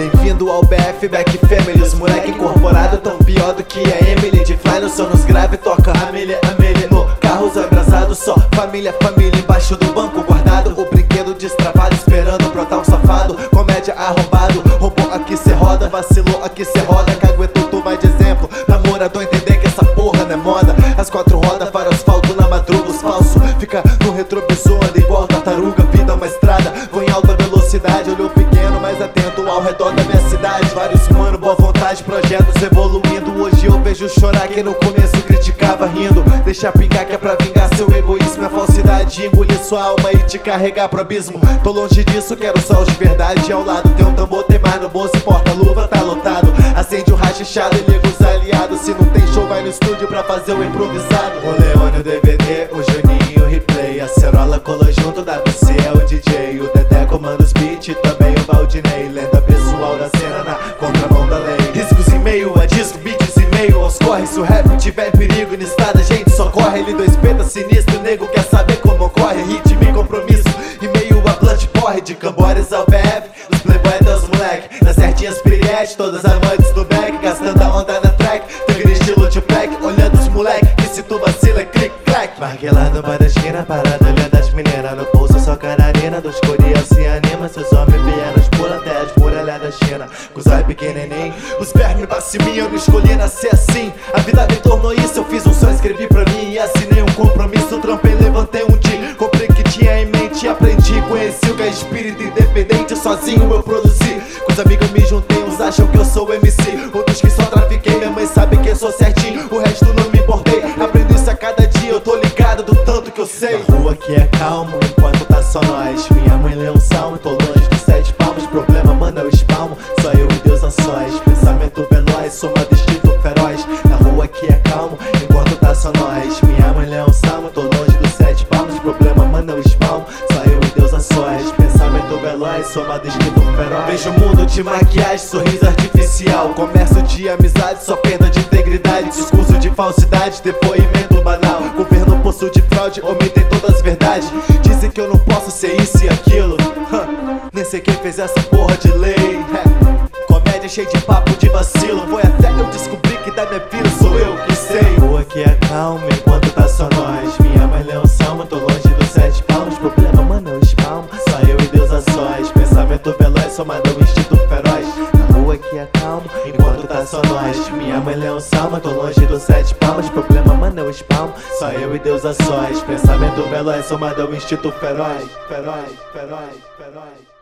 F, back family Os moleque incorporado tão pior do que a Emily De fly no sonos grave, toca Amelie, Amelie No carros abraçados, só família, família Embaixo do banco guardado O brinquedo destravado, esperando brotar um safado Comédia arrombado, roubou aqui cê roda Vacilou aqui cê roda, caguetou tu vai de exemplo Pra morador entender que essa porra não é moda As quatro rodas para asfalto na madruga Os falsos fica no retrovisor, igual tartaruga Vida uma estrada, vou em alta velocidade Olhou Hoje eu vejo chorar quem no começo criticava rindo. Deixa pingar que é pra vingar seu egoísmo É falsidade, engolir sua alma e te carregar pro abismo. Tô longe disso, quero só de verdade. Ao lado tem um tambor, tem mais no bolso Porta-luva tá lotado Acende o um rachichado e liga os aliados. Se não tem show, vai no estúdio pra fazer o improvisado. O Leone, o DVD, o Juninho, o replay. A Cerola colou junto, da BC é o DJ O Dedé comanda os beats, nego quer saber como ocorre Ritmo e compromisso, em meio a blunt porre De Cambores ao BF, dos playboy dos moleque Nas certinhas piriguete, todas as amantes do back Gastando a onda na track, tigre estilo de pack Olhando os moleque, que se tu vacila click clack. Marguelado para a esquina, parado olhando as meninas No pulso só canarina, dos coreanos se anima. Seus homens vieram, pula até as muralhas da China Com os olhos pequenininhos, os vermes baciminhos Eu não escolhi nascer assim, a vida me tornou isso Eu fiz um sonho, escrevi pra mim e assinei um compromisso. Trampei, levantei um dia, comprei o que tinha em mente. Aprendi, conheci o que é espírito independente Sozinho eu produzi, com os amigos me juntei Uns acham que eu sou MC, outros que só trafiquei Minha mãe sabe que eu sou certinho, o resto não me importei. Aprendo isso a cada dia, eu tô ligado do tanto que eu sei. Na rua que é calmo, enquanto tá só nós. Minha mãe lê um salmo, tô longe dos sete palmos Problema, Sou uma instinto feroz Vejo o mundo de maquiagem, sorriso artificial. Comércio de amizade, só perda de integridade. Discurso de falsidade, depoimento banal. Governo poço de fraude, omitem todas as verdades. Dizem que eu não posso ser isso e aquilo. Nem sei quem fez essa porra de lei. Comédia cheia de papo de vacilo. Foi até eu descobrir que da minha vida sou eu que sei. Rua que é só nós. Minha mãe lê um salmo, tô longe dos sete palmos Problema, mano, eu espalmo Só eu e Deus a sós. Pensamento veloz, mais um instinto feroz Feroz, feroz, feroz